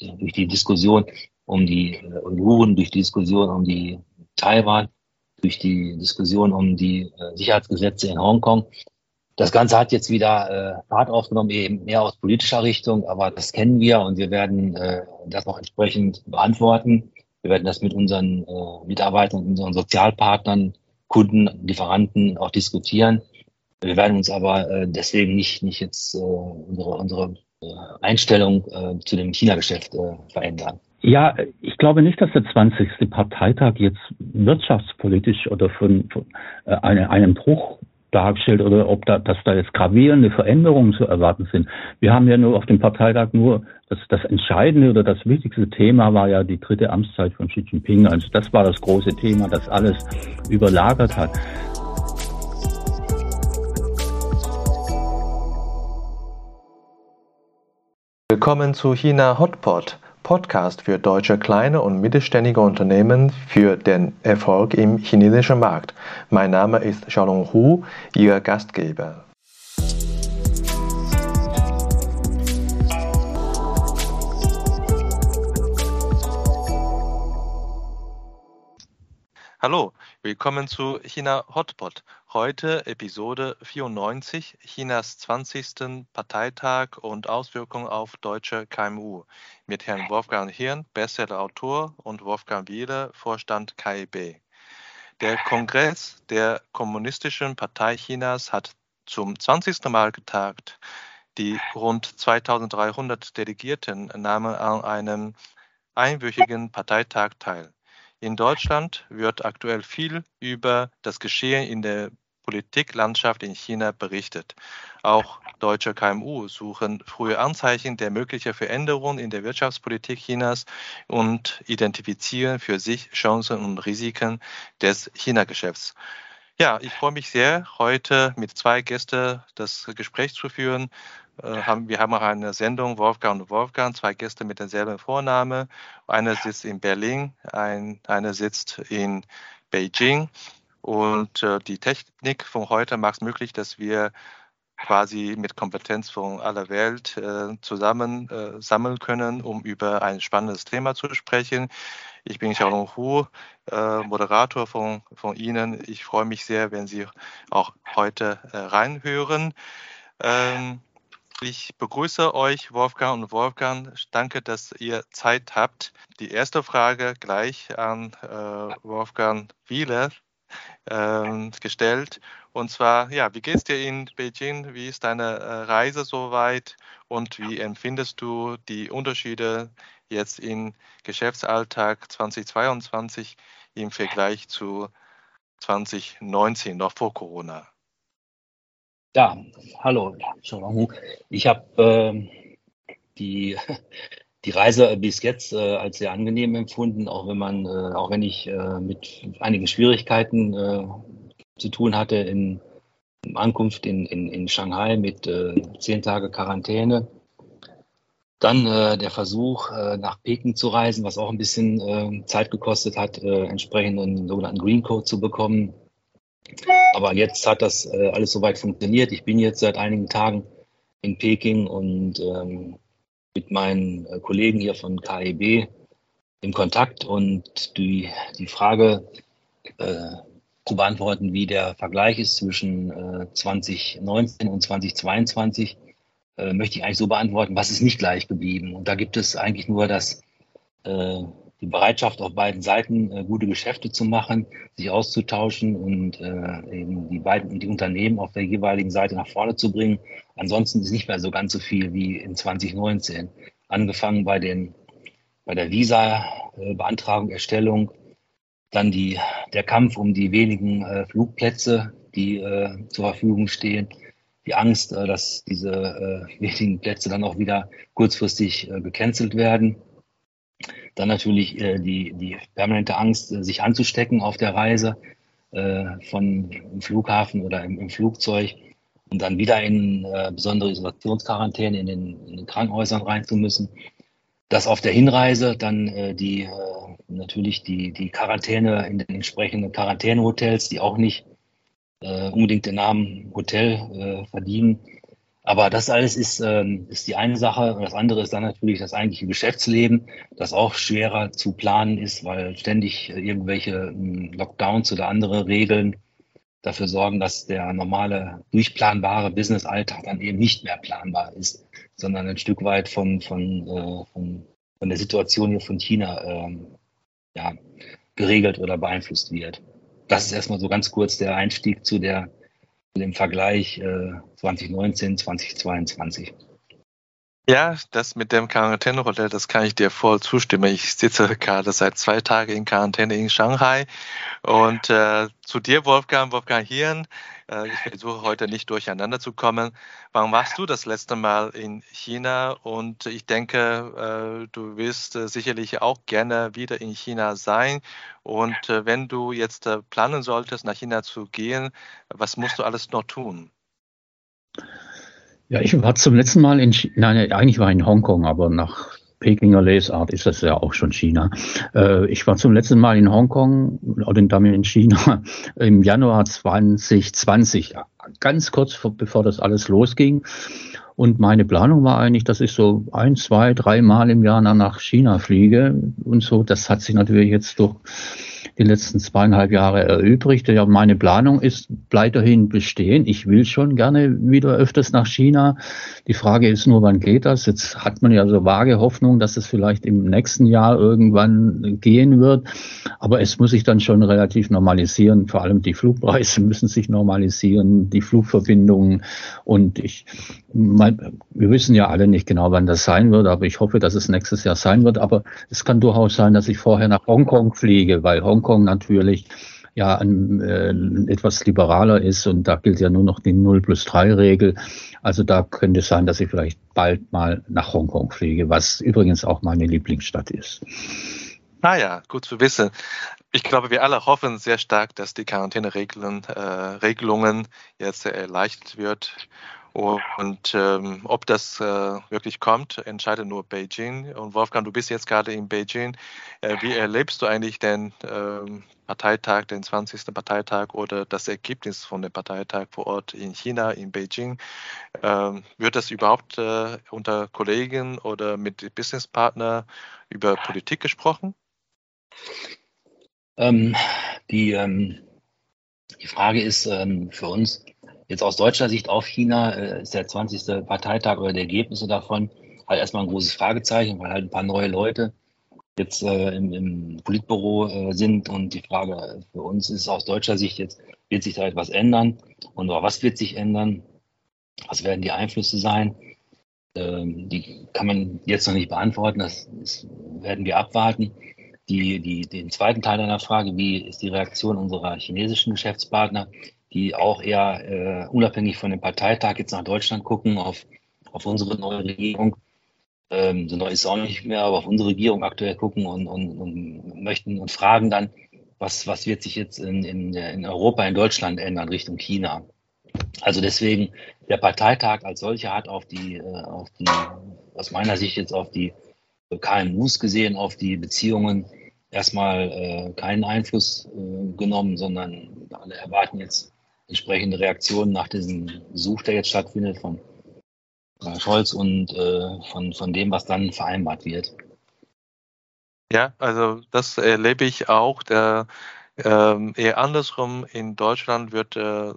durch die Diskussion um die äh, Uiguren, durch die Diskussion um die Taiwan, durch die Diskussion um die äh, Sicherheitsgesetze in Hongkong. Das Ganze hat jetzt wieder äh, Fahrt aufgenommen, eben mehr aus politischer Richtung, aber das kennen wir und wir werden äh, das auch entsprechend beantworten. Wir werden das mit unseren äh, Mitarbeitern, unseren Sozialpartnern, Kunden, Lieferanten auch diskutieren. Wir werden uns aber äh, deswegen nicht, nicht jetzt äh, unsere, unsere Einstellung äh, zu dem China-Geschäft äh, verändern. Ja, ich glaube nicht, dass der 20. Parteitag jetzt wirtschaftspolitisch oder von, von äh, eine, einen Bruch dargestellt oder ob da, dass da jetzt gravierende Veränderungen zu erwarten sind. Wir haben ja nur auf dem Parteitag nur das, das entscheidende oder das wichtigste Thema war ja die dritte Amtszeit von Xi Jinping. Also das war das große Thema, das alles überlagert hat. Willkommen zu China Hotpot, Podcast für deutsche kleine und mittelständige Unternehmen für den Erfolg im chinesischen Markt. Mein Name ist Xiaolong Hu, Ihr Gastgeber. Hallo, willkommen zu China Hotpot. Heute Episode 94, Chinas 20. Parteitag und Auswirkungen auf deutsche KMU mit Herrn Wolfgang Hirn, Bestseller-Autor und Wolfgang Wieler, Vorstand KIB. Der Kongress der Kommunistischen Partei Chinas hat zum 20. Mal getagt. Die rund 2300 Delegierten nahmen an einem einwöchigen Parteitag teil. In Deutschland wird aktuell viel über das Geschehen in der Politiklandschaft in China berichtet. Auch deutsche KMU suchen frühe Anzeichen der möglichen Veränderungen in der Wirtschaftspolitik Chinas und identifizieren für sich Chancen und Risiken des China-Geschäfts. Ja, ich freue mich sehr, heute mit zwei Gästen das Gespräch zu führen. Äh, haben, wir haben auch eine Sendung, Wolfgang und Wolfgang, zwei Gäste mit demselben Vorname. Einer sitzt in Berlin, ein, einer sitzt in Beijing. Und äh, die Technik von heute macht es möglich, dass wir quasi mit Kompetenz von aller Welt äh, zusammen äh, sammeln können, um über ein spannendes Thema zu sprechen. Ich bin Xiaolong Hu, äh, Moderator von, von Ihnen. Ich freue mich sehr, wenn Sie auch heute äh, reinhören. Ähm, ich begrüße euch, Wolfgang und Wolfgang. Danke, dass ihr Zeit habt. Die erste Frage gleich an äh, Wolfgang Wieler äh, gestellt. Und zwar, ja, wie geht's dir in Beijing? Wie ist deine äh, Reise soweit? Und wie empfindest du die Unterschiede jetzt im Geschäftsalltag 2022 im Vergleich zu 2019, noch vor Corona? Ja, hallo, ich habe äh, die, die Reise bis jetzt äh, als sehr angenehm empfunden, auch wenn man, äh, auch wenn ich äh, mit einigen Schwierigkeiten äh, zu tun hatte in Ankunft in, in, in Shanghai mit äh, zehn Tage Quarantäne. Dann der Versuch, nach Peking zu reisen, was auch ein bisschen Zeit gekostet hat, entsprechenden sogenannten Green Code zu bekommen aber jetzt hat das äh, alles soweit funktioniert. Ich bin jetzt seit einigen Tagen in Peking und ähm, mit meinen äh, Kollegen hier von KEB im Kontakt und die, die Frage äh, zu beantworten, wie der Vergleich ist zwischen äh, 2019 und 2022, äh, möchte ich eigentlich so beantworten, was ist nicht gleich geblieben. Und da gibt es eigentlich nur das äh, die Bereitschaft auf beiden Seiten, äh, gute Geschäfte zu machen, sich auszutauschen und äh, eben die beiden die Unternehmen auf der jeweiligen Seite nach vorne zu bringen. Ansonsten ist nicht mehr so ganz so viel wie in 2019. Angefangen bei den bei der Visa-Beantragung, Erstellung, dann die, der Kampf um die wenigen äh, Flugplätze, die äh, zur Verfügung stehen, die Angst, äh, dass diese äh, wenigen Plätze dann auch wieder kurzfristig äh, gecancelt werden dann natürlich äh, die, die permanente Angst, äh, sich anzustecken auf der Reise äh, von im Flughafen oder im, im Flugzeug und dann wieder in äh, besondere Isolationsquarantäne in den, in den Krankenhäusern rein zu müssen. Das auf der Hinreise dann äh, die äh, natürlich die, die Quarantäne in den entsprechenden Quarantänehotels, die auch nicht äh, unbedingt den Namen Hotel äh, verdienen. Aber das alles ist, ähm, ist die eine Sache. Und das andere ist dann natürlich das eigentliche Geschäftsleben, das auch schwerer zu planen ist, weil ständig irgendwelche ähm, Lockdowns oder andere Regeln dafür sorgen, dass der normale, durchplanbare Business-Alltag dann eben nicht mehr planbar ist, sondern ein Stück weit von, von, äh, von, von der Situation hier von China ähm, ja, geregelt oder beeinflusst wird. Das ist erstmal so ganz kurz der Einstieg zu der dem Vergleich äh, 2019, 2022. Ja, das mit dem Quarantänehotel, das kann ich dir voll zustimmen. Ich sitze gerade seit zwei Tagen in Quarantäne in Shanghai. Und äh, zu dir, Wolfgang, Wolfgang Hirn, äh, ich versuche heute nicht durcheinander zu kommen. Wann warst du das letzte Mal in China? Und ich denke, äh, du wirst äh, sicherlich auch gerne wieder in China sein. Und wenn du jetzt planen solltest, nach China zu gehen, was musst du alles noch tun? Ja, ich war zum letzten Mal in China, nein, eigentlich war ich in Hongkong, aber nach Pekinger Lesart ist das ja auch schon China. Äh, ich war zum letzten Mal in Hongkong oder damit in China im Januar 2020, ganz kurz bevor das alles losging. Und meine Planung war eigentlich, dass ich so ein, zwei, drei Mal im Jahr nach China fliege und so. Das hat sich natürlich jetzt durch die letzten zweieinhalb Jahre erübrigt. Ja, meine Planung ist weiterhin bestehen. Ich will schon gerne wieder öfters nach China. Die Frage ist nur, wann geht das? Jetzt hat man ja so vage Hoffnung, dass es vielleicht im nächsten Jahr irgendwann gehen wird. Aber es muss sich dann schon relativ normalisieren. Vor allem die Flugpreise müssen sich normalisieren, die Flugverbindungen. Und ich, mein, wir wissen ja alle nicht genau, wann das sein wird, aber ich hoffe, dass es nächstes Jahr sein wird. Aber es kann durchaus sein, dass ich vorher nach Hongkong fliege, weil Hongkong natürlich ja ein, äh, etwas liberaler ist und da gilt ja nur noch die 0 plus 3 Regel. Also da könnte es sein, dass ich vielleicht bald mal nach Hongkong fliege, was übrigens auch meine Lieblingsstadt ist. Naja, gut zu wissen. Ich glaube, wir alle hoffen sehr stark, dass die Quarantäneregelungen äh, jetzt erleichtert wird und ähm, ob das äh, wirklich kommt, entscheidet nur Beijing. Und Wolfgang, du bist jetzt gerade in Beijing. Äh, wie erlebst du eigentlich den ähm, Parteitag, den 20. Parteitag oder das Ergebnis von dem Parteitag vor Ort in China, in Beijing? Ähm, wird das überhaupt äh, unter Kollegen oder mit Businesspartner über Politik gesprochen? Ähm, die, ähm, die Frage ist ähm, für uns, Jetzt aus deutscher Sicht auf China äh, ist der 20. Parteitag oder die Ergebnisse davon halt erstmal ein großes Fragezeichen, weil halt ein paar neue Leute jetzt äh, im, im Politbüro äh, sind und die Frage für uns ist aus deutscher Sicht jetzt, wird sich da etwas ändern und was wird sich ändern? Was werden die Einflüsse sein? Ähm, die kann man jetzt noch nicht beantworten, das, das werden wir abwarten. Die, die, den zweiten Teil deiner Frage, wie ist die Reaktion unserer chinesischen Geschäftspartner? Die auch eher äh, unabhängig von dem Parteitag jetzt nach Deutschland gucken, auf, auf unsere neue Regierung. Ähm, so neu ist es auch nicht mehr, aber auf unsere Regierung aktuell gucken und, und, und möchten und fragen dann, was, was wird sich jetzt in, in, in Europa, in Deutschland ändern Richtung China. Also deswegen, der Parteitag als solcher hat auf die, äh, auf die, aus meiner Sicht jetzt auf die KMUs gesehen, auf die Beziehungen erstmal äh, keinen Einfluss äh, genommen, sondern alle erwarten jetzt entsprechende Reaktionen nach diesem Besuch, der jetzt stattfindet von Scholz und äh, von, von dem, was dann vereinbart wird. Ja, also das erlebe ich auch. Der, ähm, eher andersrum, in Deutschland wird äh,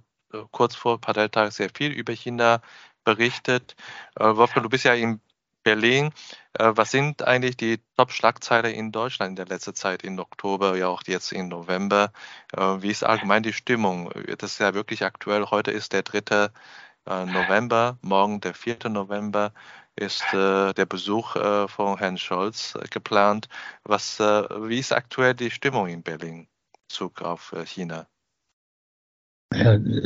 kurz vor Parteitag sehr viel über China berichtet. Äh, Wolfgang, du bist ja in Berlin. Äh, was sind eigentlich die Top-Schlagzeilen in Deutschland in der letzten Zeit, im Oktober, ja auch jetzt im November? Äh, wie ist allgemein die Stimmung? Das ist ja wirklich aktuell. Heute ist der 3. Äh, November, morgen der 4. November ist der Besuch von Herrn Scholz geplant. Was, wie ist aktuell die Stimmung in Berlin? Bezug auf China?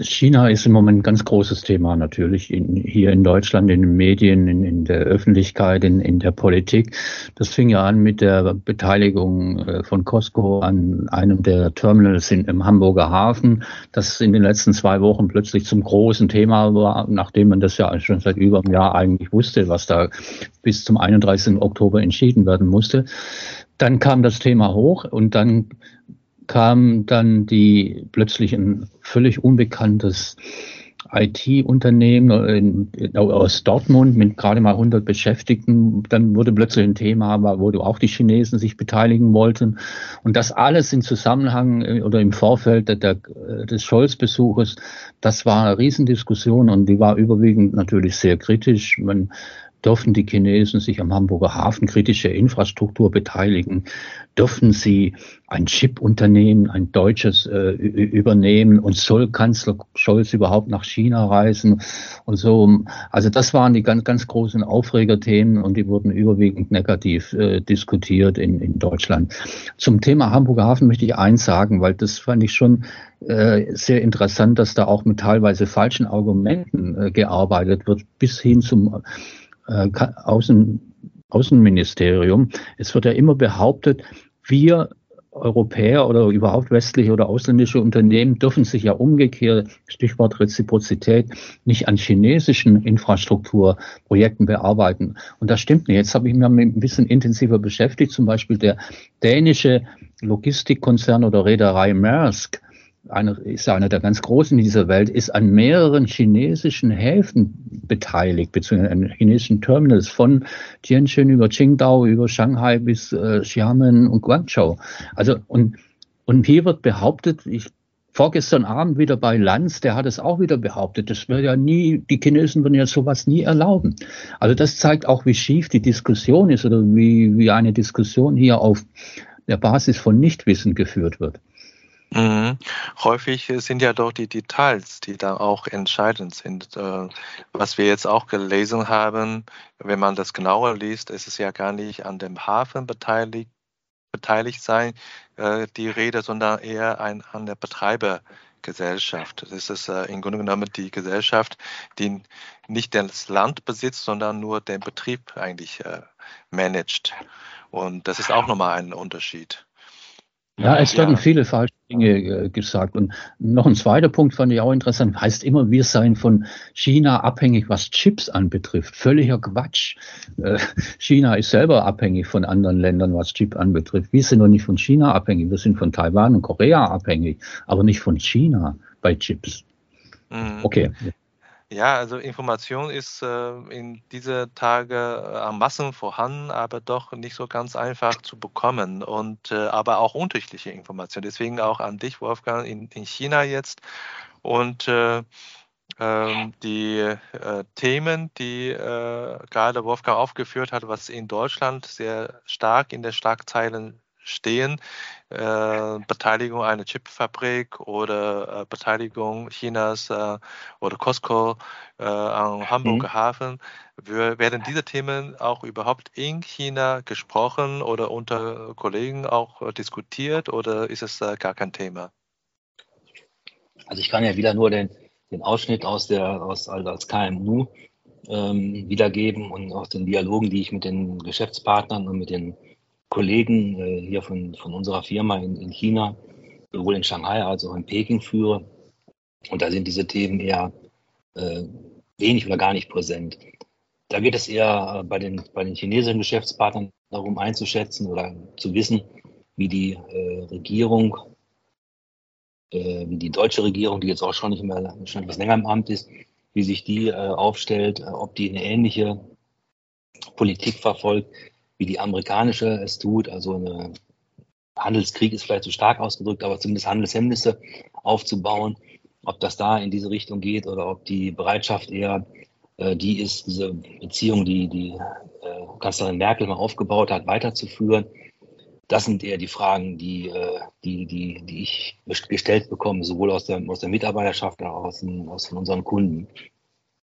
China ist im Moment ein ganz großes Thema natürlich in, hier in Deutschland, in den Medien, in, in der Öffentlichkeit, in, in, der Politik. Das fing ja an mit der Beteiligung äh, von Costco an einem der Terminals in, im Hamburger Hafen, das in den letzten zwei Wochen plötzlich zum großen Thema war, nachdem man das ja schon seit über einem Jahr eigentlich wusste, was da bis zum 31. Oktober entschieden werden musste. Dann kam das Thema hoch und dann kam dann die plötzlich ein völlig unbekanntes IT-Unternehmen aus Dortmund mit gerade mal 100 Beschäftigten. Dann wurde plötzlich ein Thema, wo auch die Chinesen sich beteiligen wollten. Und das alles im Zusammenhang äh, oder im Vorfeld der, der, des Scholz-Besuches, das war eine Riesendiskussion und die war überwiegend natürlich sehr kritisch. Man, Dürfen die Chinesen sich am Hamburger Hafen kritische Infrastruktur beteiligen? Dürfen sie ein Chip-Unternehmen, ein deutsches, äh, übernehmen? Und soll Kanzler Scholz überhaupt nach China reisen? Und so. Also das waren die ganz, ganz großen Aufregerthemen und die wurden überwiegend negativ äh, diskutiert in, in Deutschland. Zum Thema Hamburger Hafen möchte ich eins sagen, weil das fand ich schon äh, sehr interessant, dass da auch mit teilweise falschen Argumenten äh, gearbeitet wird, bis hin zum äh, Außen, Außenministerium. Es wird ja immer behauptet, wir Europäer oder überhaupt westliche oder ausländische Unternehmen dürfen sich ja umgekehrt, Stichwort Reziprozität, nicht an chinesischen Infrastrukturprojekten bearbeiten. Und das stimmt nicht. Jetzt habe ich mich ein bisschen intensiver beschäftigt. Zum Beispiel der dänische Logistikkonzern oder Reederei Maersk einer, ist einer der ganz großen in dieser Welt, ist an mehreren chinesischen Häfen beteiligt, beziehungsweise an chinesischen Terminals von Tianjin über Qingdao, über Shanghai bis äh, Xiamen und Guangzhou. Also, und, und hier wird behauptet, ich vorgestern Abend wieder bei Lanz, der hat es auch wieder behauptet, das wird ja nie, die Chinesen würden ja sowas nie erlauben. Also das zeigt auch, wie schief die Diskussion ist oder wie, wie eine Diskussion hier auf der Basis von Nichtwissen geführt wird. Mhm. Häufig sind ja doch die Details, die da auch entscheidend sind. Äh, was wir jetzt auch gelesen haben, wenn man das genauer liest, ist es ja gar nicht an dem Hafen beteiligt, beteiligt sein, äh, die Rede, sondern eher ein, an der Betreibergesellschaft. Das ist äh, im Grunde genommen die Gesellschaft, die nicht das Land besitzt, sondern nur den Betrieb eigentlich managt. Und das ist auch nochmal ein Unterschied. Ja, es werden ja. viele falsche Dinge äh, gesagt. Und noch ein zweiter Punkt fand ich auch interessant. Heißt immer, wir seien von China abhängig, was Chips anbetrifft. Völliger Quatsch. Äh, China ist selber abhängig von anderen Ländern, was Chip anbetrifft. Wir sind doch nicht von China abhängig. Wir sind von Taiwan und Korea abhängig, aber nicht von China bei Chips. Mhm. Okay. Ja, also Information ist äh, in diese Tage äh, am Massen vorhanden, aber doch nicht so ganz einfach zu bekommen und äh, aber auch unterschiedliche Informationen. Deswegen auch an dich, Wolfgang, in, in China jetzt und äh, ähm, die äh, Themen, die äh, gerade Wolfgang aufgeführt hat, was in Deutschland sehr stark in den Schlagzeilen stehen, äh, Beteiligung einer Chipfabrik oder äh, Beteiligung Chinas äh, oder Costco äh, am Hamburger mhm. Hafen. werden diese Themen auch überhaupt in China gesprochen oder unter Kollegen auch äh, diskutiert oder ist es gar kein Thema? Also ich kann ja wieder nur den, den Ausschnitt aus der aus also als KMU ähm, wiedergeben und aus den Dialogen, die ich mit den Geschäftspartnern und mit den Kollegen äh, hier von, von unserer Firma in, in China, sowohl in Shanghai als auch in Peking führe. Und da sind diese Themen eher äh, wenig oder gar nicht präsent. Da geht es eher äh, bei den, bei den chinesischen Geschäftspartnern darum einzuschätzen oder zu wissen, wie die äh, Regierung, äh, wie die deutsche Regierung, die jetzt auch schon nicht mehr schon etwas länger im Amt ist, wie sich die äh, aufstellt, ob die eine ähnliche Politik verfolgt, wie die amerikanische es tut. Also eine Handelskrieg ist vielleicht zu stark ausgedrückt, aber zumindest Handelshemmnisse aufzubauen. Ob das da in diese Richtung geht oder ob die Bereitschaft eher äh, die ist, diese Beziehung, die die äh, Kanzlerin Merkel mal aufgebaut hat, weiterzuführen. Das sind eher die Fragen, die, äh, die, die, die ich gestellt bekomme, sowohl aus der, aus der Mitarbeiterschaft als auch aus, den, aus unseren Kunden.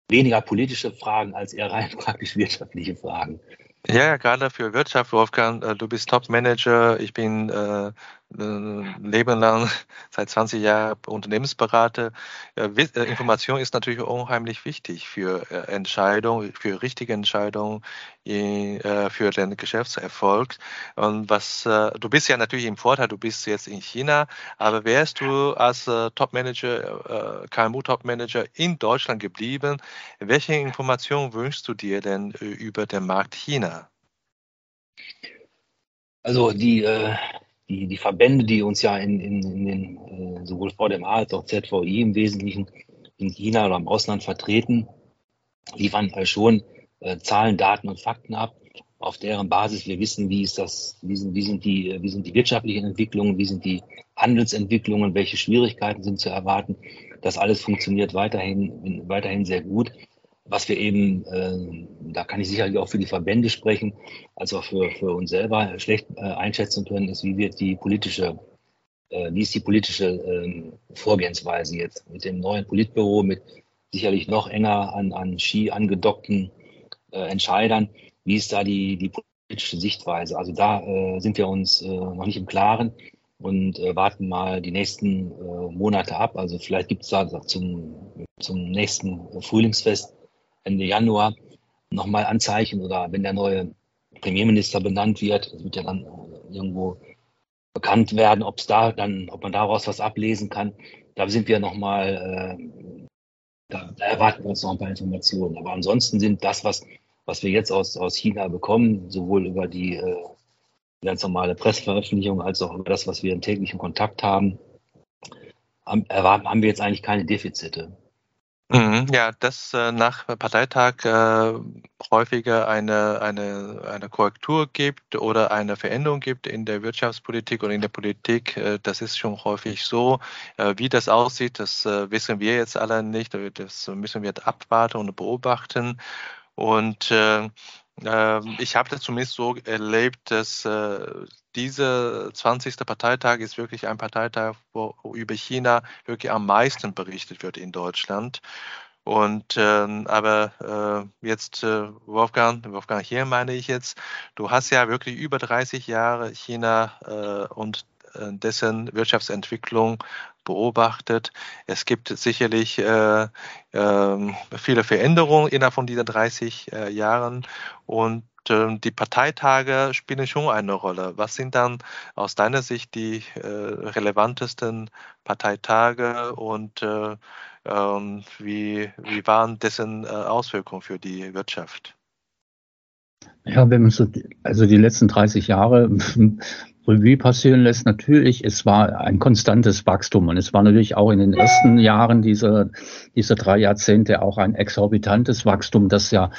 Weniger politische Fragen als eher rein praktisch wirtschaftliche Fragen. Ja, gerade für Wirtschaft, Wolfgang, äh, du bist Top-Manager, ich bin äh, Leben lang seit 20 Jahren Unternehmensberater. Äh, Information ist natürlich unheimlich wichtig für Entscheidungen, für richtige Entscheidungen, für den Geschäftserfolg. Und was du bist ja natürlich im Vorteil, du bist jetzt in China, aber wärst du als Top-Manager, KMU-Top-Manager in Deutschland geblieben, welche Informationen wünschst du dir denn über den Markt China? Also die äh, die, die Verbände, die uns ja in, in, in den, äh, sowohl VDMA als auch ZVI im Wesentlichen in China oder im Ausland vertreten, liefern schon äh, Zahlen, Daten und Fakten ab, auf deren Basis wir wissen, wie ist das, wie sind, wie sind die, wie sind die wirtschaftlichen Entwicklungen, wie sind die Handelsentwicklungen, welche Schwierigkeiten sind zu erwarten. Das alles funktioniert weiterhin, weiterhin sehr gut. Was wir eben, äh, da kann ich sicherlich auch für die Verbände sprechen, als auch für, für uns selber schlecht äh, einschätzen können, ist, wie wird die politische, äh, wie ist die politische äh, Vorgehensweise jetzt mit dem neuen Politbüro, mit sicherlich noch enger an, an Ski angedockten äh, Entscheidern. Wie ist da die, die politische Sichtweise? Also da äh, sind wir uns äh, noch nicht im Klaren und äh, warten mal die nächsten äh, Monate ab. Also vielleicht gibt es da zum, zum nächsten Frühlingsfest Ende Januar nochmal Anzeichen oder wenn der neue Premierminister benannt wird, das wird ja dann äh, irgendwo bekannt werden, ob es da dann, ob man daraus was ablesen kann. Da sind wir nochmal, äh, da, da erwarten wir uns noch ein paar Informationen. Aber ansonsten sind das, was, was wir jetzt aus, aus China bekommen, sowohl über die äh, ganz normale Presseveröffentlichung als auch über das, was wir im täglichen Kontakt haben, haben, erwarten, haben wir jetzt eigentlich keine Defizite. Mhm, ja, dass äh, nach Parteitag äh, häufiger eine, eine, eine Korrektur gibt oder eine Veränderung gibt in der Wirtschaftspolitik und in der Politik, äh, das ist schon häufig so. Äh, wie das aussieht, das wissen wir jetzt alle nicht. Das müssen wir abwarten und beobachten. Und ich habe das zumindest so erlebt, dass äh, dieser 20. Parteitag ist wirklich ein Parteitag, wo über China wirklich am meisten berichtet wird in Deutschland. Und ähm, aber äh, jetzt äh, Wolfgang, Wolfgang hier meine ich jetzt, du hast ja wirklich über 30 Jahre China äh, und dessen Wirtschaftsentwicklung beobachtet. Es gibt sicherlich äh, äh, viele Veränderungen innerhalb von diesen 30 äh, Jahren und ähm, die Parteitage spielen schon eine Rolle. Was sind dann aus deiner Sicht die äh, relevantesten Parteitage und äh, ähm, wie, wie waren dessen äh, Auswirkungen für die Wirtschaft? Ja, wenn man so, also die letzten 30 Jahre Revue passieren lässt, natürlich, es war ein konstantes Wachstum und es war natürlich auch in den ersten Jahren dieser, dieser drei Jahrzehnte auch ein exorbitantes Wachstum, das ja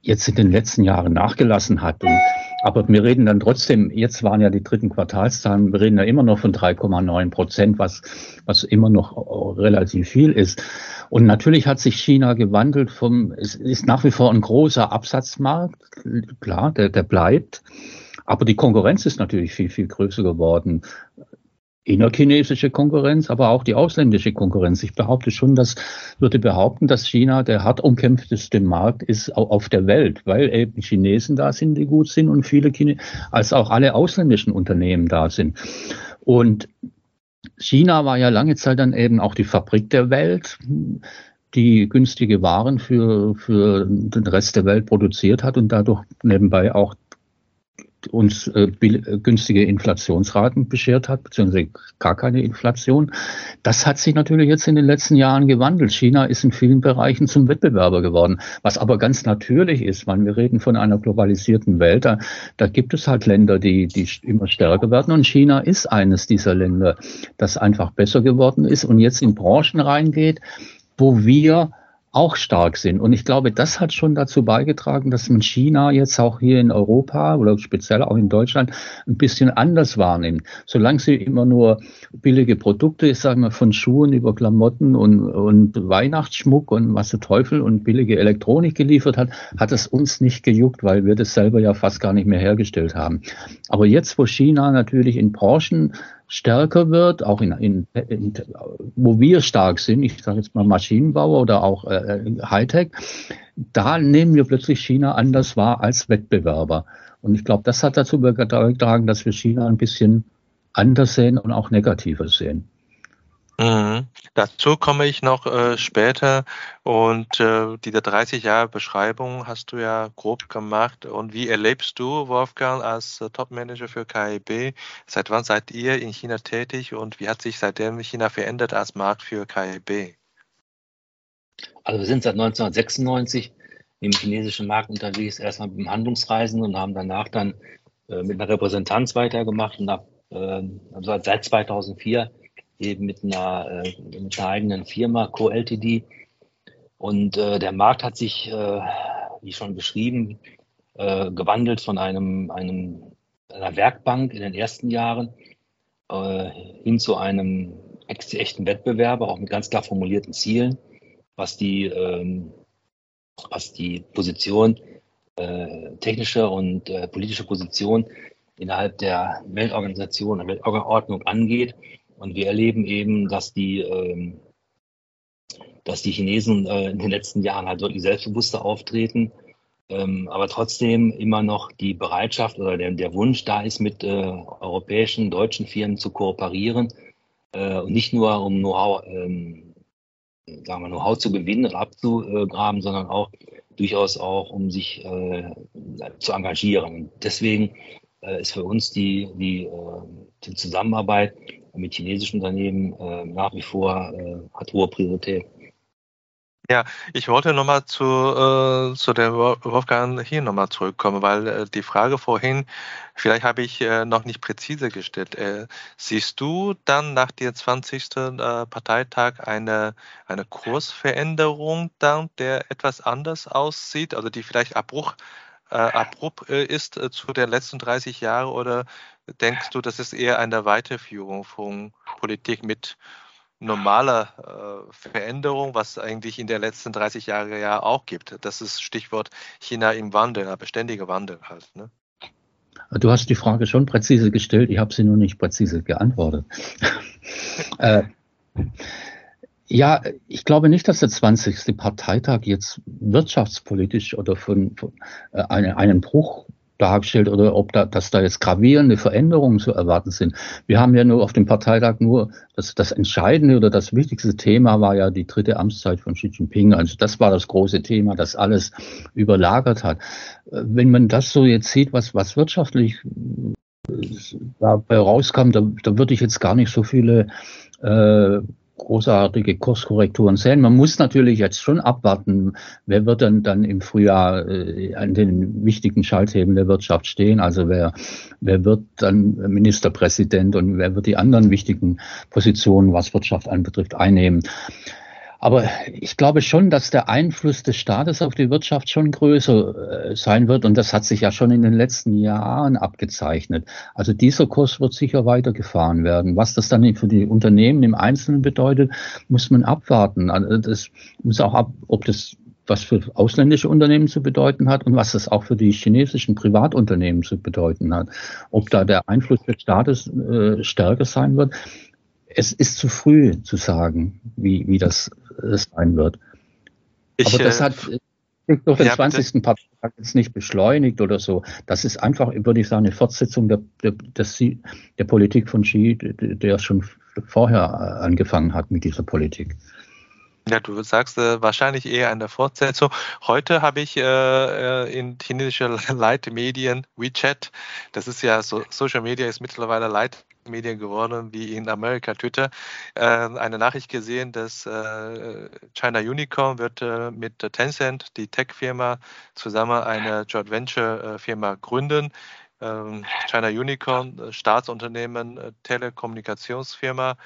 jetzt in den letzten Jahren nachgelassen hat. Und, aber wir reden dann trotzdem, jetzt waren ja die dritten Quartalszahlen, wir reden ja immer noch von 3,9 Prozent, was, was immer noch relativ viel ist. Und natürlich hat sich China gewandelt vom, es ist nach wie vor ein großer Absatzmarkt, klar, der, der bleibt. Aber die Konkurrenz ist natürlich viel, viel größer geworden. Innerchinesische Konkurrenz, aber auch die ausländische Konkurrenz. Ich behaupte schon, dass würde behaupten, dass China der hart umkämpfteste Markt ist auf der Welt, weil eben Chinesen da sind, die gut sind und viele Chine als auch alle ausländischen Unternehmen da sind. Und China war ja lange Zeit dann eben auch die Fabrik der Welt die günstige Waren für, für den Rest der Welt produziert hat und dadurch nebenbei auch uns äh, günstige Inflationsraten beschert hat, beziehungsweise gar keine Inflation. Das hat sich natürlich jetzt in den letzten Jahren gewandelt. China ist in vielen Bereichen zum Wettbewerber geworden, was aber ganz natürlich ist, weil wir reden von einer globalisierten Welt. Da, da gibt es halt Länder, die, die immer stärker werden und China ist eines dieser Länder, das einfach besser geworden ist und jetzt in Branchen reingeht, wo wir auch stark sind. Und ich glaube, das hat schon dazu beigetragen, dass man China jetzt auch hier in Europa oder speziell auch in Deutschland ein bisschen anders wahrnimmt. Solange sie immer nur billige Produkte, ich sage mal, von Schuhen über Klamotten und, und Weihnachtsschmuck und was der Teufel und billige Elektronik geliefert hat, hat es uns nicht gejuckt, weil wir das selber ja fast gar nicht mehr hergestellt haben. Aber jetzt, wo China natürlich in Branchen stärker wird, auch in, in, in wo wir stark sind, ich sage jetzt mal Maschinenbauer oder auch äh, Hightech, da nehmen wir plötzlich China anders wahr als Wettbewerber. Und ich glaube, das hat dazu beigetragen, dass wir China ein bisschen anders sehen und auch negativer sehen. Mhm. Dazu komme ich noch äh, später und äh, diese 30 Jahre Beschreibung hast du ja grob gemacht. Und wie erlebst du, Wolfgang, als äh, Topmanager für KIB? Seit wann seid ihr in China tätig und wie hat sich seitdem China verändert als Markt für KIB? Also wir sind seit 1996 im chinesischen Markt unterwegs, erstmal mit dem Handlungsreisen und haben danach dann äh, mit einer Repräsentanz weitergemacht und ab, äh, also seit 2004 eben mit einer, äh, mit einer eigenen Firma, Co-LTD. Und äh, der Markt hat sich, äh, wie schon beschrieben, äh, gewandelt von einem, einem, einer Werkbank in den ersten Jahren äh, hin zu einem echten Wettbewerber, auch mit ganz klar formulierten Zielen, was die, ähm, was die Position, äh, technische und politische Position innerhalb der Weltorganisation und Weltordnung angeht. Und wir erleben eben, dass die, ähm, dass die Chinesen äh, in den letzten Jahren halt deutlich selbstbewusster auftreten, ähm, aber trotzdem immer noch die Bereitschaft oder der, der Wunsch da ist, mit äh, europäischen, deutschen Firmen zu kooperieren äh, und nicht nur um Know-how, ähm, Know-how zu gewinnen und abzugraben, sondern auch durchaus auch, um sich äh, zu engagieren. Und deswegen äh, ist für uns die, die, äh, die Zusammenarbeit mit chinesischen Unternehmen äh, nach wie vor äh, hat hohe Priorität. Ja, ich wollte nochmal zu, äh, zu der Wolfgang hier nochmal zurückkommen, weil äh, die Frage vorhin, vielleicht habe ich äh, noch nicht präzise gestellt. Äh, siehst du dann nach dem 20. Äh, Parteitag eine, eine Kursveränderung dann, der etwas anders aussieht, also die vielleicht Abbruch, äh, abrupt ist zu den letzten 30 Jahren oder denkst du, das ist eher eine Weiterführung von Politik mit normale äh, Veränderung, was eigentlich in den letzten 30 Jahren ja auch gibt. Das ist Stichwort China im Wandel, beständiger Wandel halt. Ne? Du hast die Frage schon präzise gestellt, ich habe sie nur nicht präzise geantwortet. äh, ja, ich glaube nicht, dass der 20. Parteitag jetzt wirtschaftspolitisch oder von, von äh, einen, einen Bruch dargestellt oder ob da, dass da jetzt gravierende Veränderungen zu erwarten sind. Wir haben ja nur auf dem Parteitag nur das, das entscheidende oder das wichtigste Thema war ja die dritte Amtszeit von Xi Jinping. Also das war das große Thema, das alles überlagert hat. Wenn man das so jetzt sieht, was, was wirtschaftlich äh, dabei rauskam, da, da würde ich jetzt gar nicht so viele äh, großartige Kurskorrekturen sehen. Man muss natürlich jetzt schon abwarten, wer wird dann, dann im Frühjahr äh, an den wichtigen Schalthebeln der Wirtschaft stehen. Also wer, wer wird dann Ministerpräsident und wer wird die anderen wichtigen Positionen, was Wirtschaft anbetrifft, einnehmen. Aber ich glaube schon, dass der Einfluss des Staates auf die Wirtschaft schon größer äh, sein wird. Und das hat sich ja schon in den letzten Jahren abgezeichnet. Also dieser Kurs wird sicher weitergefahren werden. Was das dann für die Unternehmen im Einzelnen bedeutet, muss man abwarten. Also das muss auch ab, ob das was für ausländische Unternehmen zu bedeuten hat und was das auch für die chinesischen Privatunternehmen zu bedeuten hat. Ob da der Einfluss des Staates äh, stärker sein wird, es ist zu früh zu sagen, wie, wie das sein wird. Ich, Aber das äh, hat durch den ja, 20. Parteitag jetzt nicht beschleunigt oder so. Das ist einfach, würde ich sagen, eine Fortsetzung der, der, der, der Politik von Xi, der schon vorher äh, angefangen hat mit dieser Politik. Ja, du sagst äh, wahrscheinlich eher eine Fortsetzung. Heute habe ich äh, äh in chinesischen Leitmedien WeChat, das ist ja so, Social Media ist mittlerweile Leit, Medien geworden, wie in Amerika Twitter, äh, eine Nachricht gesehen, dass äh, China Unicorn wird äh, mit Tencent, die Tech-Firma, zusammen eine Joint Venture-Firma gründen. Ähm, China Unicorn, Staatsunternehmen, Telekommunikationsfirma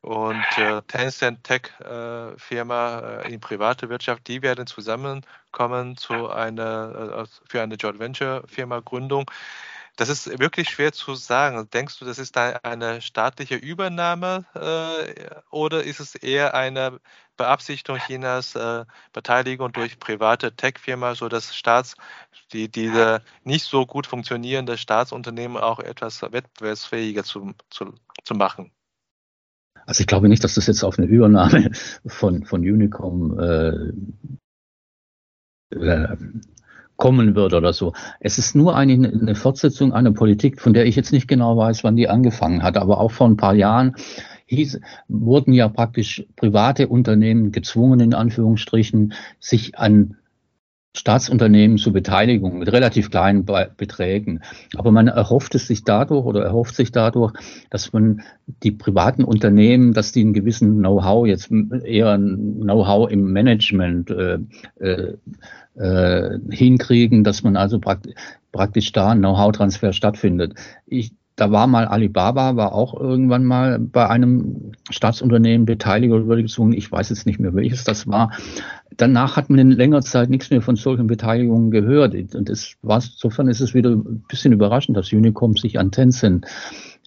und Tencent Tech-Firma in private Wirtschaft, die werden zusammenkommen zu einer, für eine Joint Venture-Firma Gründung. Das ist wirklich schwer zu sagen. Denkst du, das ist eine staatliche Übernahme äh, oder ist es eher eine Beabsichtigung Chinas, äh, Beteiligung durch private Tech-Firmen, sodass Staats, die, diese nicht so gut funktionierende Staatsunternehmen auch etwas wettbewerbsfähiger zu, zu, zu machen? Also ich glaube nicht, dass das jetzt auf eine Übernahme von, von Unicom äh kommen wird oder so. Es ist nur eine, eine Fortsetzung einer Politik, von der ich jetzt nicht genau weiß, wann die angefangen hat, aber auch vor ein paar Jahren hieß, wurden ja praktisch private Unternehmen gezwungen, in Anführungsstrichen, sich an Staatsunternehmen zur Beteiligung mit relativ kleinen Beträgen. Aber man erhofft es sich dadurch oder erhofft sich dadurch, dass man die privaten Unternehmen, dass die einen gewissen Know-how, jetzt eher Know-how im Management äh, äh, äh, hinkriegen, dass man also praktisch, praktisch da Know-how-Transfer stattfindet. Ich da war mal Alibaba, war auch irgendwann mal bei einem Staatsunternehmen beteiligt oder gezwungen. Ich weiß jetzt nicht mehr, welches das war. Danach hat man in längerer Zeit nichts mehr von solchen Beteiligungen gehört. Und das war, insofern ist es wieder ein bisschen überraschend, dass Unicom sich an Tencent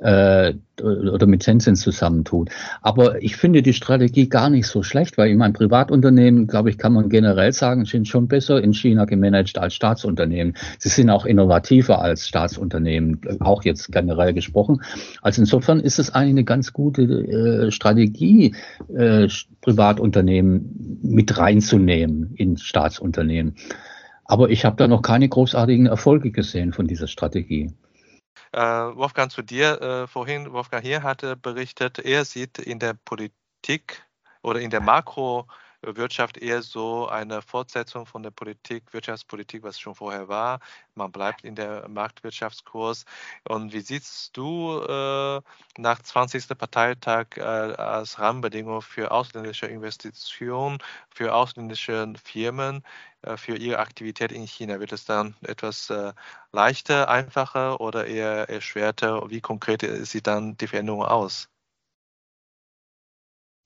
äh, oder mit Tencent zusammentut. Aber ich finde die Strategie gar nicht so schlecht, weil ich mein Privatunternehmen, glaube ich, kann man generell sagen, sind schon besser in China gemanagt als Staatsunternehmen. Sie sind auch innovativer als Staatsunternehmen, auch jetzt generell gesprochen. Also insofern ist es eigentlich eine ganz gute äh, Strategie, äh, Privatunternehmen mit reinzunehmen in Staatsunternehmen. Aber ich habe da noch keine großartigen Erfolge gesehen von dieser Strategie. Äh, Wolfgang, zu dir äh, vorhin, Wolfgang hier hatte berichtet, er sieht in der Politik oder in der Makrowirtschaft eher so eine Fortsetzung von der Politik, Wirtschaftspolitik, was schon vorher war. Man bleibt in der Marktwirtschaftskurs. Und wie siehst du äh, nach 20. Parteitag äh, als Rahmenbedingung für ausländische Investitionen, für ausländische Firmen für Ihre Aktivität in China? Wird es dann etwas äh, leichter, einfacher oder eher erschwerter? Wie konkret sieht dann die Veränderung aus?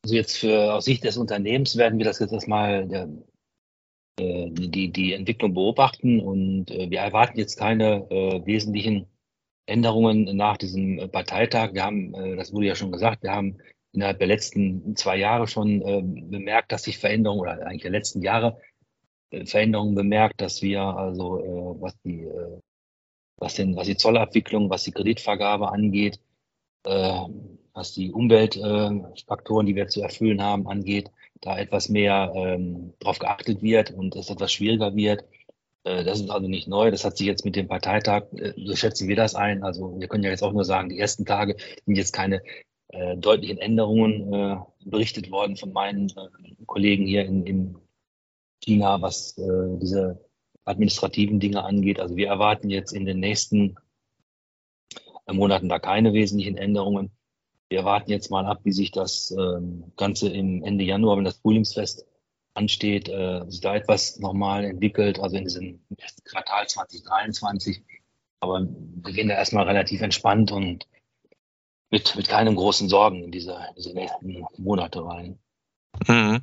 Also jetzt für, aus Sicht des Unternehmens werden wir das jetzt erstmal der, äh, die, die Entwicklung beobachten und äh, wir erwarten jetzt keine äh, wesentlichen Änderungen nach diesem Parteitag. Wir haben, äh, das wurde ja schon gesagt, wir haben innerhalb der letzten zwei Jahre schon äh, bemerkt, dass sich Veränderungen oder eigentlich der letzten Jahre Veränderungen bemerkt, dass wir also, äh, was die, äh, was den, was die Zollabwicklung, was die Kreditvergabe angeht, äh, was die Umweltfaktoren, die wir zu erfüllen haben, angeht, da etwas mehr ähm, drauf geachtet wird und es etwas schwieriger wird. Äh, das ist also nicht neu. Das hat sich jetzt mit dem Parteitag, äh, so schätzen wir das ein. Also wir können ja jetzt auch nur sagen, die ersten Tage sind jetzt keine äh, deutlichen Änderungen äh, berichtet worden von meinen äh, Kollegen hier in, in China, was äh, diese administrativen Dinge angeht. Also wir erwarten jetzt in den nächsten äh, Monaten da keine wesentlichen Änderungen. Wir warten jetzt mal ab, wie sich das ähm, Ganze im Ende Januar, wenn das Frühlingsfest ansteht, äh, sich da etwas nochmal entwickelt, also in diesem Quartal 2023. Aber wir gehen da erstmal relativ entspannt und mit, mit keinen großen Sorgen in diese, diese nächsten Monate rein. Mhm.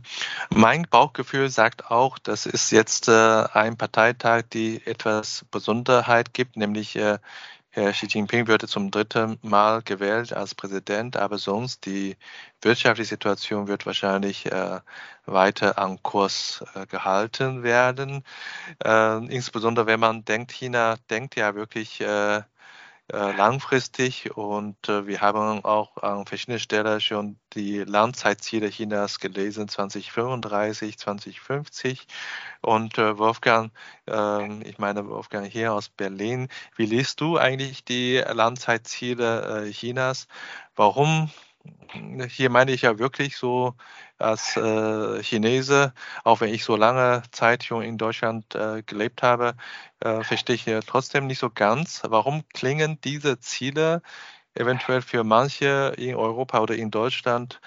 Mein Bauchgefühl sagt auch, das ist jetzt äh, ein Parteitag, die etwas Besonderheit gibt, nämlich äh, Herr Xi Jinping würde zum dritten Mal gewählt als Präsident, aber sonst die wirtschaftliche Situation wird wahrscheinlich äh, weiter am Kurs äh, gehalten werden. Äh, insbesondere wenn man denkt, China denkt ja wirklich äh, langfristig und äh, wir haben auch an verschiedenen Stellen schon die Langzeitziele Chinas gelesen, 2035, 2050. Und äh, Wolfgang, ähm, ich meine Wolfgang hier aus Berlin, wie liest du eigentlich die Langzeitziele Chinas? Warum hier meine ich ja wirklich so als äh, Chinese, auch wenn ich so lange Zeit schon in Deutschland äh, gelebt habe, äh, verstehe ich trotzdem nicht so ganz, warum klingen diese Ziele eventuell für manche in Europa oder in Deutschland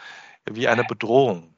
wie eine Bedrohung?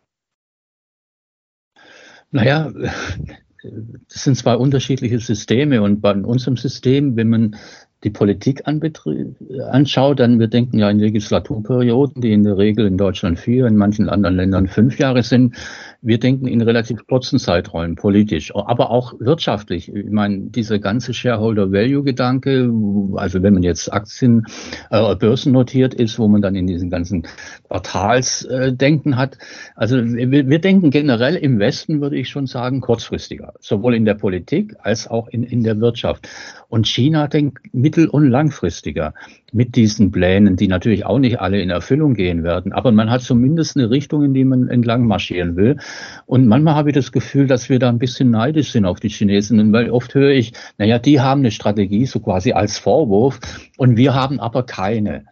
Naja, das sind zwei unterschiedliche Systeme und bei unserem System, wenn man die Politik anschaut, dann wir denken ja in Legislaturperioden, die in der Regel in Deutschland vier, in manchen anderen Ländern fünf Jahre sind. Wir denken in relativ kurzen Zeiträumen politisch, aber auch wirtschaftlich. Ich meine, dieser ganze Shareholder-Value-Gedanke, also wenn man jetzt Aktien, äh, Börsen ist, wo man dann in diesen ganzen Quartalsdenken äh, hat. Also wir, wir denken generell im Westen, würde ich schon sagen, kurzfristiger, sowohl in der Politik als auch in, in der Wirtschaft. Und China denkt mittel- und langfristiger mit diesen Plänen, die natürlich auch nicht alle in Erfüllung gehen werden. Aber man hat zumindest eine Richtung, in die man entlang marschieren will. Und manchmal habe ich das Gefühl, dass wir da ein bisschen neidisch sind auf die Chinesen, weil oft höre ich, naja, die haben eine Strategie, so quasi als Vorwurf, und wir haben aber keine.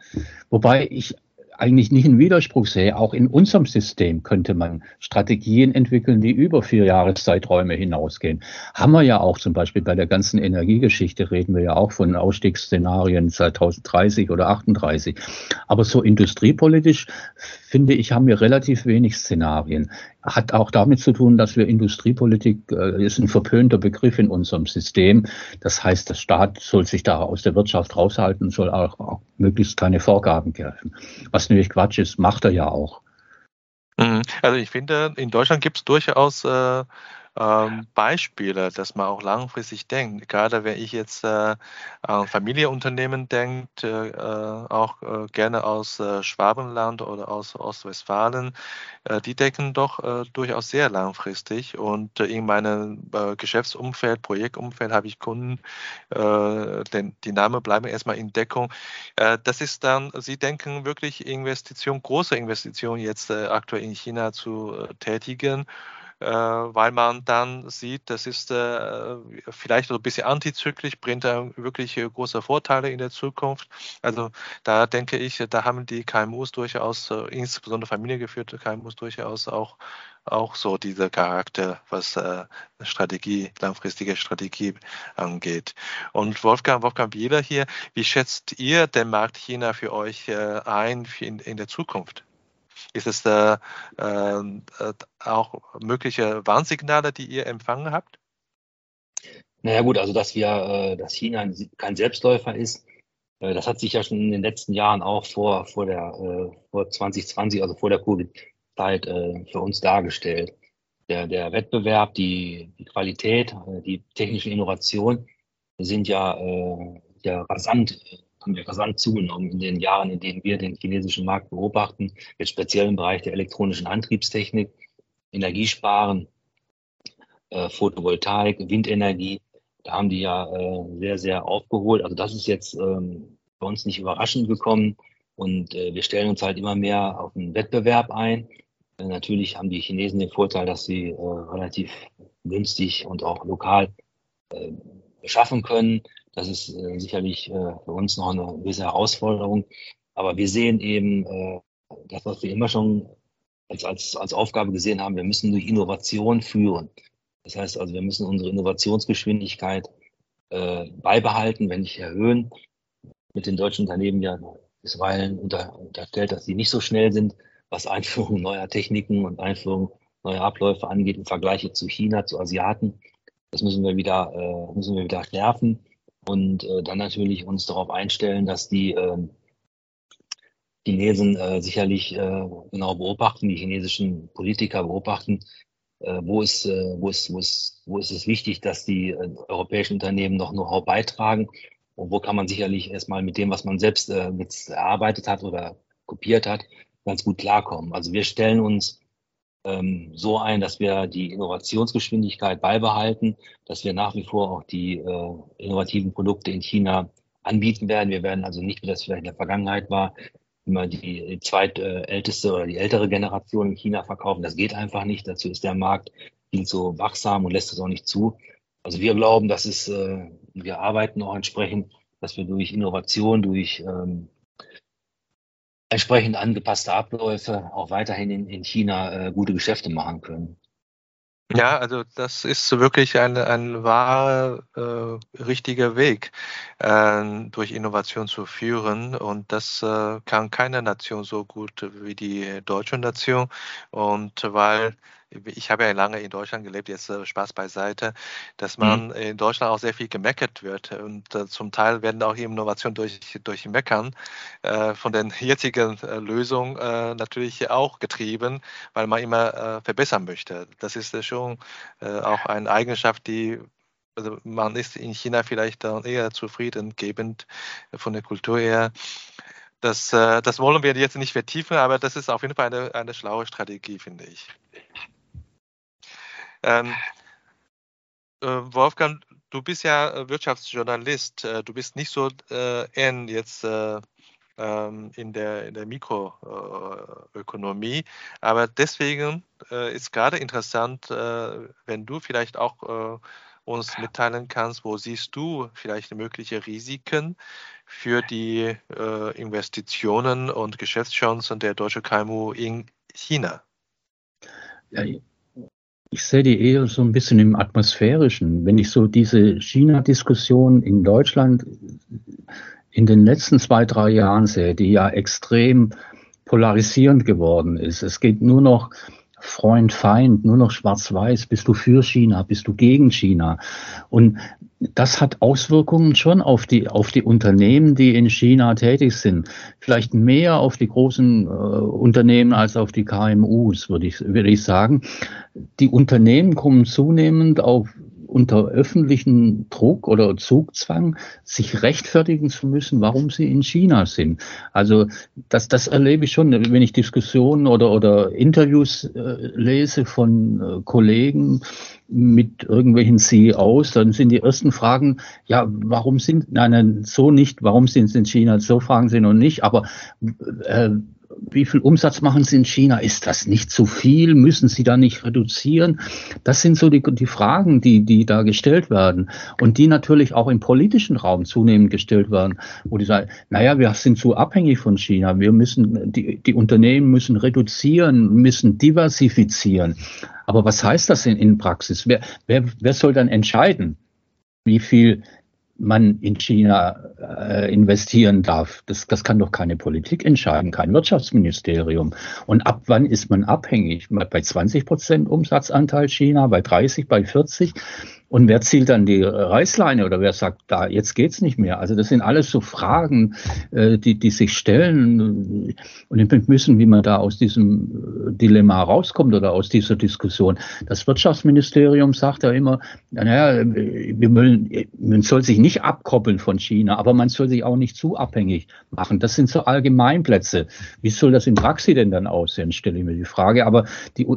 Wobei ich eigentlich nicht einen Widerspruch sehe. Auch in unserem System könnte man Strategien entwickeln, die über vier Jahreszeiträume hinausgehen. Haben wir ja auch zum Beispiel bei der ganzen Energiegeschichte reden wir ja auch von Ausstiegsszenarien 2030 oder 38. Aber so industriepolitisch finde ich, haben wir relativ wenig Szenarien. Hat auch damit zu tun, dass wir Industriepolitik äh, ist ein verpönter Begriff in unserem System. Das heißt, der Staat soll sich da aus der Wirtschaft raushalten, soll auch, auch möglichst keine Vorgaben gelten. Was natürlich Quatsch ist, macht er ja auch. Mhm. Also ich finde, in Deutschland gibt es durchaus äh, ähm, Beispiele, dass man auch langfristig denkt. Gerade wenn ich jetzt äh, an Familienunternehmen denkt, äh, auch äh, gerne aus äh, Schwabenland oder aus Ostwestfalen, äh, die denken doch äh, durchaus sehr langfristig. Und in meinem Geschäftsumfeld, Projektumfeld habe ich Kunden, denn die Namen bleiben erstmal in Deckung. das ist dann, sie denken wirklich Investitionen, große Investitionen jetzt aktuell in China zu tätigen äh, weil man dann sieht, das ist äh, vielleicht ein bisschen antizyklisch, bringt da wirklich große Vorteile in der Zukunft. Also da denke ich, da haben die KMUs durchaus, äh, insbesondere familiengeführte KMUs durchaus auch auch so dieser Charakter, was äh, Strategie, langfristige Strategie angeht. Und Wolfgang, Wolfgang Bieler hier, wie schätzt ihr den Markt China für euch äh, ein in, in der Zukunft? Ist es äh, äh, auch mögliche Warnsignale, die ihr empfangen habt? Naja gut, also dass wir, äh, dass China kein Selbstläufer ist, äh, das hat sich ja schon in den letzten Jahren auch vor, vor der äh, vor 2020, also vor der Covid-Zeit äh, für uns dargestellt. Der, der Wettbewerb, die, die Qualität, äh, die technische Innovation sind ja, äh, ja rasant haben wir rasant zugenommen in den Jahren, in denen wir den chinesischen Markt beobachten, jetzt speziell im Bereich der elektronischen Antriebstechnik, Energiesparen, äh, Photovoltaik, Windenergie. Da haben die ja äh, sehr, sehr aufgeholt. Also das ist jetzt ähm, bei uns nicht überraschend gekommen. Und äh, wir stellen uns halt immer mehr auf einen Wettbewerb ein. Äh, natürlich haben die Chinesen den Vorteil, dass sie äh, relativ günstig und auch lokal äh, beschaffen können. Das ist äh, sicherlich äh, für uns noch eine gewisse Herausforderung. Aber wir sehen eben äh, das, was wir immer schon als, als, als Aufgabe gesehen haben. Wir müssen durch Innovation führen. Das heißt also, wir müssen unsere Innovationsgeschwindigkeit äh, beibehalten, wenn nicht erhöhen. Mit den deutschen Unternehmen ja bisweilen unter, unterstellt, dass sie nicht so schnell sind, was Einführung neuer Techniken und Einführung neuer Abläufe angeht im Vergleich zu China, zu Asiaten. Das müssen wir wieder, äh, müssen wir wieder schärfen und äh, dann natürlich uns darauf einstellen, dass die äh, Chinesen äh, sicherlich äh, genau beobachten, die chinesischen Politiker beobachten, äh, wo, ist, äh, wo, ist, wo, ist, wo ist es wichtig, dass die europäischen Unternehmen noch Know-how beitragen und wo kann man sicherlich erstmal mit dem, was man selbst jetzt erarbeitet hat oder kopiert hat, ganz gut klarkommen. Also wir stellen uns ähm, so ein, dass wir die Innovationsgeschwindigkeit beibehalten, dass wir nach wie vor auch die äh, innovativen Produkte in China anbieten werden. Wir werden also nicht, wie das vielleicht in der Vergangenheit war, immer die zweitälteste oder die ältere Generation in China verkaufen. Das geht einfach nicht. Dazu ist der Markt viel zu wachsam und lässt es auch nicht zu. Also wir glauben, dass es, äh, wir arbeiten auch entsprechend, dass wir durch Innovation, durch ähm, entsprechend angepasste Abläufe auch weiterhin in, in China äh, gute Geschäfte machen können. Ja, also das ist wirklich ein, ein wahrer, äh, richtiger Weg, äh, durch Innovation zu führen. Und das äh, kann keine Nation so gut wie die deutsche Nation. Und weil ich habe ja lange in Deutschland gelebt, jetzt äh, Spaß beiseite, dass man mhm. in Deutschland auch sehr viel gemeckert wird und äh, zum Teil werden auch Innovationen durch, durch Meckern äh, von den jetzigen äh, Lösungen äh, natürlich auch getrieben, weil man immer äh, verbessern möchte. Das ist schon auch eine Eigenschaft, die also man ist in China vielleicht eher zufriedengebend von der Kultur her. Das, das wollen wir jetzt nicht vertiefen, aber das ist auf jeden Fall eine, eine schlaue Strategie, finde ich. Ähm, äh, Wolfgang, du bist ja äh, Wirtschaftsjournalist. Äh, du bist nicht so äh, eng jetzt äh, ähm, in der, in der Mikroökonomie. Aber deswegen äh, ist gerade interessant, wenn du vielleicht auch uns mitteilen kannst, wo siehst du vielleicht mögliche Risiken für die Investitionen und Geschäftschancen der deutschen KMU in China? Ja, ich sehe die eher so ein bisschen im Atmosphärischen. Wenn ich so diese China-Diskussion in Deutschland in den letzten zwei, drei Jahren sehe, die ja extrem polarisierend geworden ist. Es geht nur noch Freund, Feind, nur noch schwarz-weiß. Bist du für China? Bist du gegen China? Und das hat Auswirkungen schon auf die, auf die Unternehmen, die in China tätig sind. Vielleicht mehr auf die großen äh, Unternehmen als auf die KMUs, würde ich, würde ich sagen. Die Unternehmen kommen zunehmend auf unter öffentlichen Druck oder Zugzwang, sich rechtfertigen zu müssen, warum sie in China sind. Also das, das erlebe ich schon, wenn ich Diskussionen oder, oder Interviews äh, lese von äh, Kollegen mit irgendwelchen CEOs, dann sind die ersten Fragen, ja, warum sind, nein, nein, so nicht, warum sind sie in China? So fragen sie noch nicht, aber äh, wie viel Umsatz machen Sie in China? Ist das nicht zu viel? Müssen Sie da nicht reduzieren? Das sind so die, die Fragen, die, die da gestellt werden und die natürlich auch im politischen Raum zunehmend gestellt werden, wo die sagen, naja, wir sind zu abhängig von China. Wir müssen, die, die Unternehmen müssen reduzieren, müssen diversifizieren. Aber was heißt das in, in Praxis? Wer, wer, wer soll dann entscheiden, wie viel man in China äh, investieren darf. Das, das kann doch keine Politik entscheiden, kein Wirtschaftsministerium. Und ab wann ist man abhängig? Bei 20 Prozent Umsatzanteil China, bei 30, bei 40? Und wer zielt dann die Reißleine oder wer sagt, da jetzt geht's nicht mehr? Also das sind alles so Fragen, äh, die, die sich stellen und wir müssen, wie man da aus diesem Dilemma rauskommt oder aus dieser Diskussion. Das Wirtschaftsministerium sagt ja immer, naja, man soll sich nicht abkoppeln von China, aber man soll sich auch nicht zu abhängig machen. Das sind so Allgemeinplätze. Wie soll das in Praxis denn dann aussehen, stelle ich mir die Frage. Aber die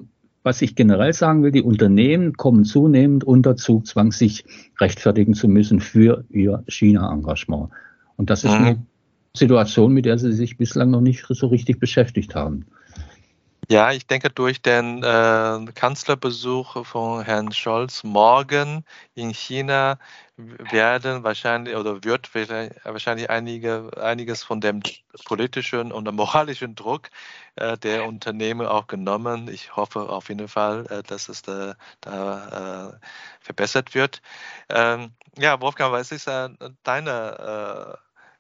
was ich generell sagen will, die Unternehmen kommen zunehmend unter Zugzwang, sich rechtfertigen zu müssen für ihr China-Engagement. Und das ist mhm. eine Situation, mit der sie sich bislang noch nicht so richtig beschäftigt haben. Ja, ich denke, durch den äh, Kanzlerbesuch von Herrn Scholz morgen in China werden wahrscheinlich oder wird wahrscheinlich einige, einiges von dem politischen und moralischen Druck äh, der Unternehmen auch genommen. Ich hoffe auf jeden Fall, äh, dass es da, da äh, verbessert wird. Ähm, ja, Wolfgang, was ist äh, deine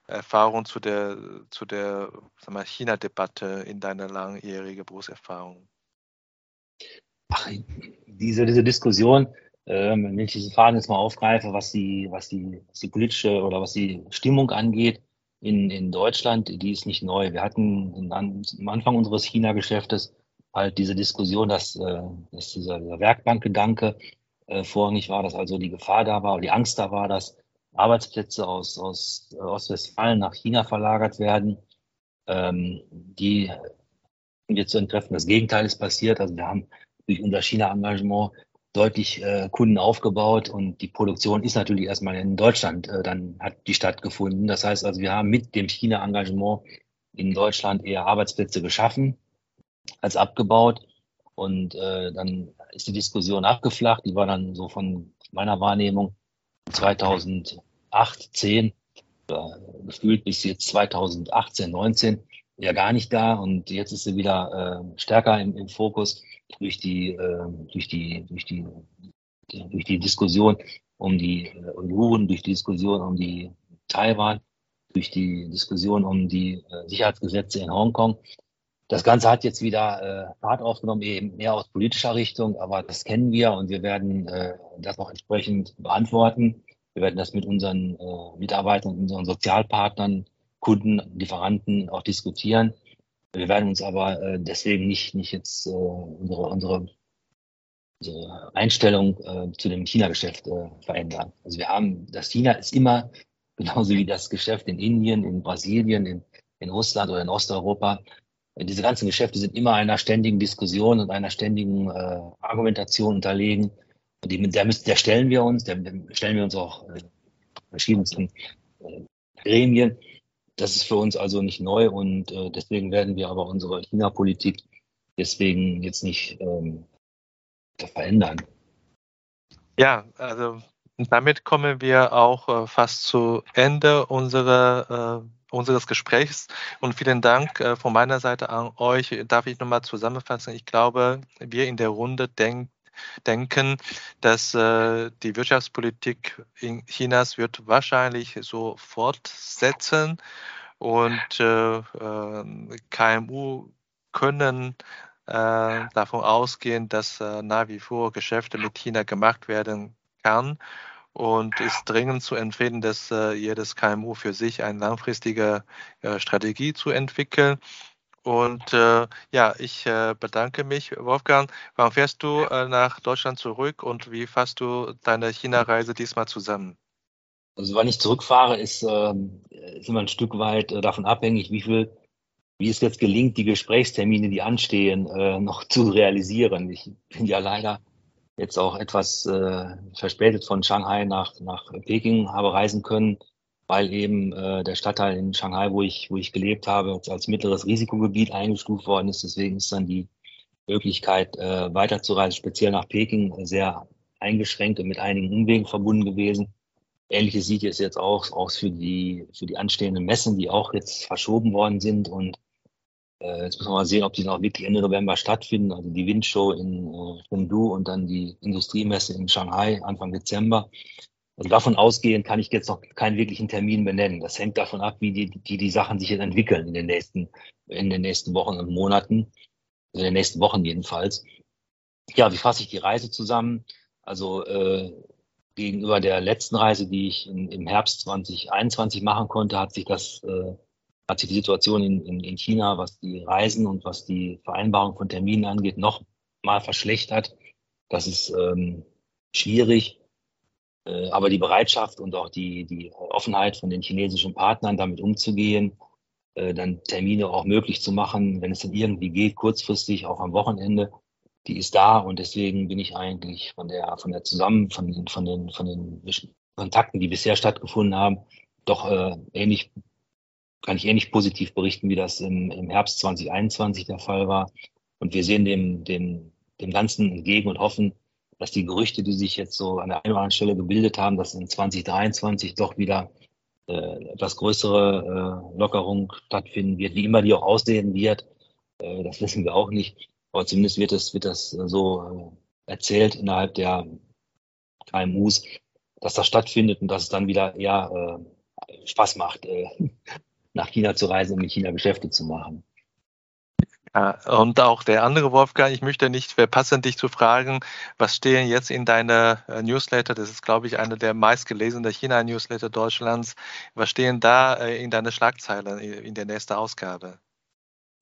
äh, Erfahrung zu der, zu der China-Debatte in deiner langjährigen Berufserfahrung? Ach, diese, diese Diskussion, ähm, wenn ich diese Fragen jetzt mal aufgreife, was die, was die, was die politische oder was die Stimmung angeht, in, in Deutschland, die ist nicht neu. Wir hatten am Anfang unseres China-Geschäftes halt diese Diskussion, dass, äh, dass dieser, dieser Werkbankgedanke äh, vorrangig war, dass also die Gefahr da war, oder die Angst da war, dass Arbeitsplätze aus, aus Ostwestfalen nach China verlagert werden, ähm, die wir zu entkräften. Das Gegenteil ist passiert. Also wir haben durch unser China-Engagement deutlich äh, Kunden aufgebaut und die Produktion ist natürlich erstmal in Deutschland äh, dann hat die stattgefunden. Das heißt also, wir haben mit dem China-Engagement in Deutschland eher Arbeitsplätze geschaffen als abgebaut und äh, dann ist die Diskussion abgeflacht. Die war dann so von meiner Wahrnehmung 2008, 10 äh, gefühlt bis jetzt 2018, 19 ja gar nicht da und jetzt ist sie wieder äh, stärker im, im Fokus durch die, äh, durch die, durch die, durch die Diskussion um die äh, Uiguren, durch die Diskussion um die Taiwan, durch die Diskussion um die äh, Sicherheitsgesetze in Hongkong. Das Ganze hat jetzt wieder äh, Fahrt aufgenommen, eben mehr aus politischer Richtung, aber das kennen wir und wir werden äh, das auch entsprechend beantworten. Wir werden das mit unseren äh, Mitarbeitern, unseren Sozialpartnern, Kunden, Lieferanten auch diskutieren. Wir werden uns aber äh, deswegen nicht, nicht jetzt äh, unsere, unsere, unsere Einstellung äh, zu dem China-Geschäft äh, verändern. Also wir haben, das China ist immer genauso wie das Geschäft in Indien, in Brasilien, in, in Russland oder in Osteuropa. Diese ganzen Geschäfte sind immer einer ständigen Diskussion und einer ständigen äh, Argumentation unterlegen. Und die, der, müssen, der stellen wir uns, der, der stellen wir uns auch äh, verschiedensten äh, Gremien. Das ist für uns also nicht neu und äh, deswegen werden wir aber unsere China-Politik deswegen jetzt nicht ähm, verändern. Ja, also damit kommen wir auch äh, fast zu Ende unserer, äh, unseres Gesprächs und vielen Dank äh, von meiner Seite an euch. Darf ich nochmal zusammenfassen? Ich glaube, wir in der Runde denken, denken, dass äh, die Wirtschaftspolitik in Chinas wird wahrscheinlich so fortsetzen und äh, äh, KMU können äh, davon ausgehen, dass äh, nach wie vor Geschäfte mit China gemacht werden kann und ist dringend zu empfehlen, dass äh, jedes KMU für sich eine langfristige äh, Strategie zu entwickeln. Und äh, ja, ich äh, bedanke mich, Wolfgang. Wann fährst du äh, nach Deutschland zurück und wie fasst du deine China-Reise diesmal zusammen? Also wann ich zurückfahre, ist, ähm, ist immer ein Stück weit äh, davon abhängig, wie viel, wie es jetzt gelingt, die Gesprächstermine, die anstehen, äh, noch zu realisieren. Ich bin ja leider jetzt auch etwas äh, verspätet von Shanghai nach, nach Peking habe reisen können, weil eben äh, der Stadtteil in Shanghai, wo ich, wo ich gelebt habe, als mittleres Risikogebiet eingestuft worden ist. Deswegen ist dann die Möglichkeit, äh, weiterzureisen, speziell nach Peking, sehr eingeschränkt und mit einigen Umwegen verbunden gewesen. Ähnliches sieht es jetzt auch aus für die, für die anstehenden Messen, die auch jetzt verschoben worden sind. Und äh, jetzt müssen wir mal sehen, ob die noch wirklich Ende November stattfinden. Also die Windshow in äh, Chengdu und dann die Industriemesse in Shanghai Anfang Dezember. Also davon ausgehend kann ich jetzt noch keinen wirklichen Termin benennen. Das hängt davon ab, wie die, die, die Sachen sich jetzt entwickeln in den nächsten, in den nächsten Wochen und Monaten. Also in den nächsten Wochen jedenfalls. Ja, wie fasse ich die Reise zusammen? Also äh, gegenüber der letzten Reise, die ich in, im Herbst 2021 machen konnte, hat sich das, äh, hat sich die Situation in, in, in China, was die Reisen und was die Vereinbarung von Terminen angeht, noch mal verschlechtert. Das ist ähm, schwierig. Äh, aber die Bereitschaft und auch die, die Offenheit von den chinesischen Partnern, damit umzugehen, äh, dann Termine auch möglich zu machen, wenn es dann irgendwie geht, kurzfristig, auch am Wochenende, die ist da und deswegen bin ich eigentlich von der, von der Zusammen, von, den, von den, von den Kontakten, die bisher stattgefunden haben, doch äh, ähnlich, kann ich ähnlich positiv berichten, wie das im, im Herbst 2021 der Fall war. Und wir sehen dem, dem, dem Ganzen entgegen und hoffen, dass die Gerüchte, die sich jetzt so an der einen oder anderen Stelle gebildet haben, dass in 2023 doch wieder äh, etwas größere äh, Lockerung stattfinden wird, wie immer die auch aussehen wird. Äh, das wissen wir auch nicht. Aber zumindest wird das, wird das so äh, erzählt innerhalb der KMUs, dass das stattfindet und dass es dann wieder eher äh, Spaß macht, äh, nach China zu reisen und mit China Geschäfte zu machen. Ja, und auch der andere Wolfgang, ich möchte nicht verpassen, dich zu fragen, was stehen jetzt in deiner äh, Newsletter? Das ist, glaube ich, eine der meistgelesenen China-Newsletter Deutschlands. Was stehen da äh, in deiner Schlagzeile in der nächsten Ausgabe?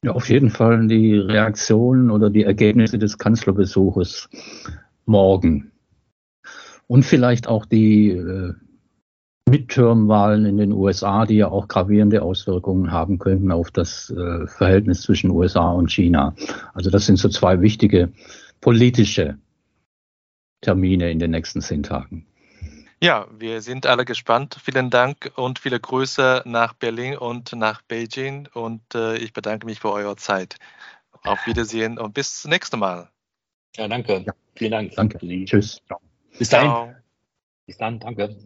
Ja, auf jeden Fall die Reaktionen oder die Ergebnisse des Kanzlerbesuches morgen. Und vielleicht auch die äh, Midterm-Wahlen in den USA, die ja auch gravierende Auswirkungen haben könnten auf das äh, Verhältnis zwischen USA und China. Also das sind so zwei wichtige politische Termine in den nächsten zehn Tagen. Ja, wir sind alle gespannt. Vielen Dank und viele Grüße nach Berlin und nach Beijing. Und äh, ich bedanke mich für eure Zeit. Auf Wiedersehen und bis zum nächsten Mal. Ja, danke. Ja. Vielen Dank. Danke. Tschüss. Bis dahin. Bis dann. Danke.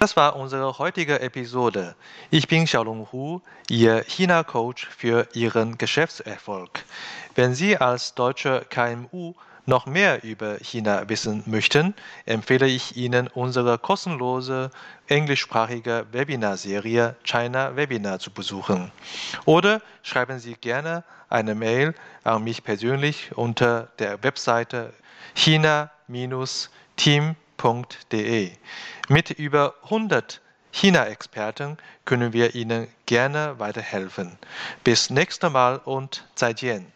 Das war unsere heutige Episode. Ich bin Xiaolong Hu, Ihr China-Coach für Ihren Geschäftserfolg. Wenn Sie als deutsche KMU noch mehr über China wissen möchten, empfehle ich Ihnen unsere kostenlose englischsprachige Webinarserie China Webinar zu besuchen. Oder schreiben Sie gerne eine Mail an mich persönlich unter der Webseite china-team.de. Mit über 100 China-Experten können wir Ihnen gerne weiterhelfen. Bis nächstes Mal und 再见.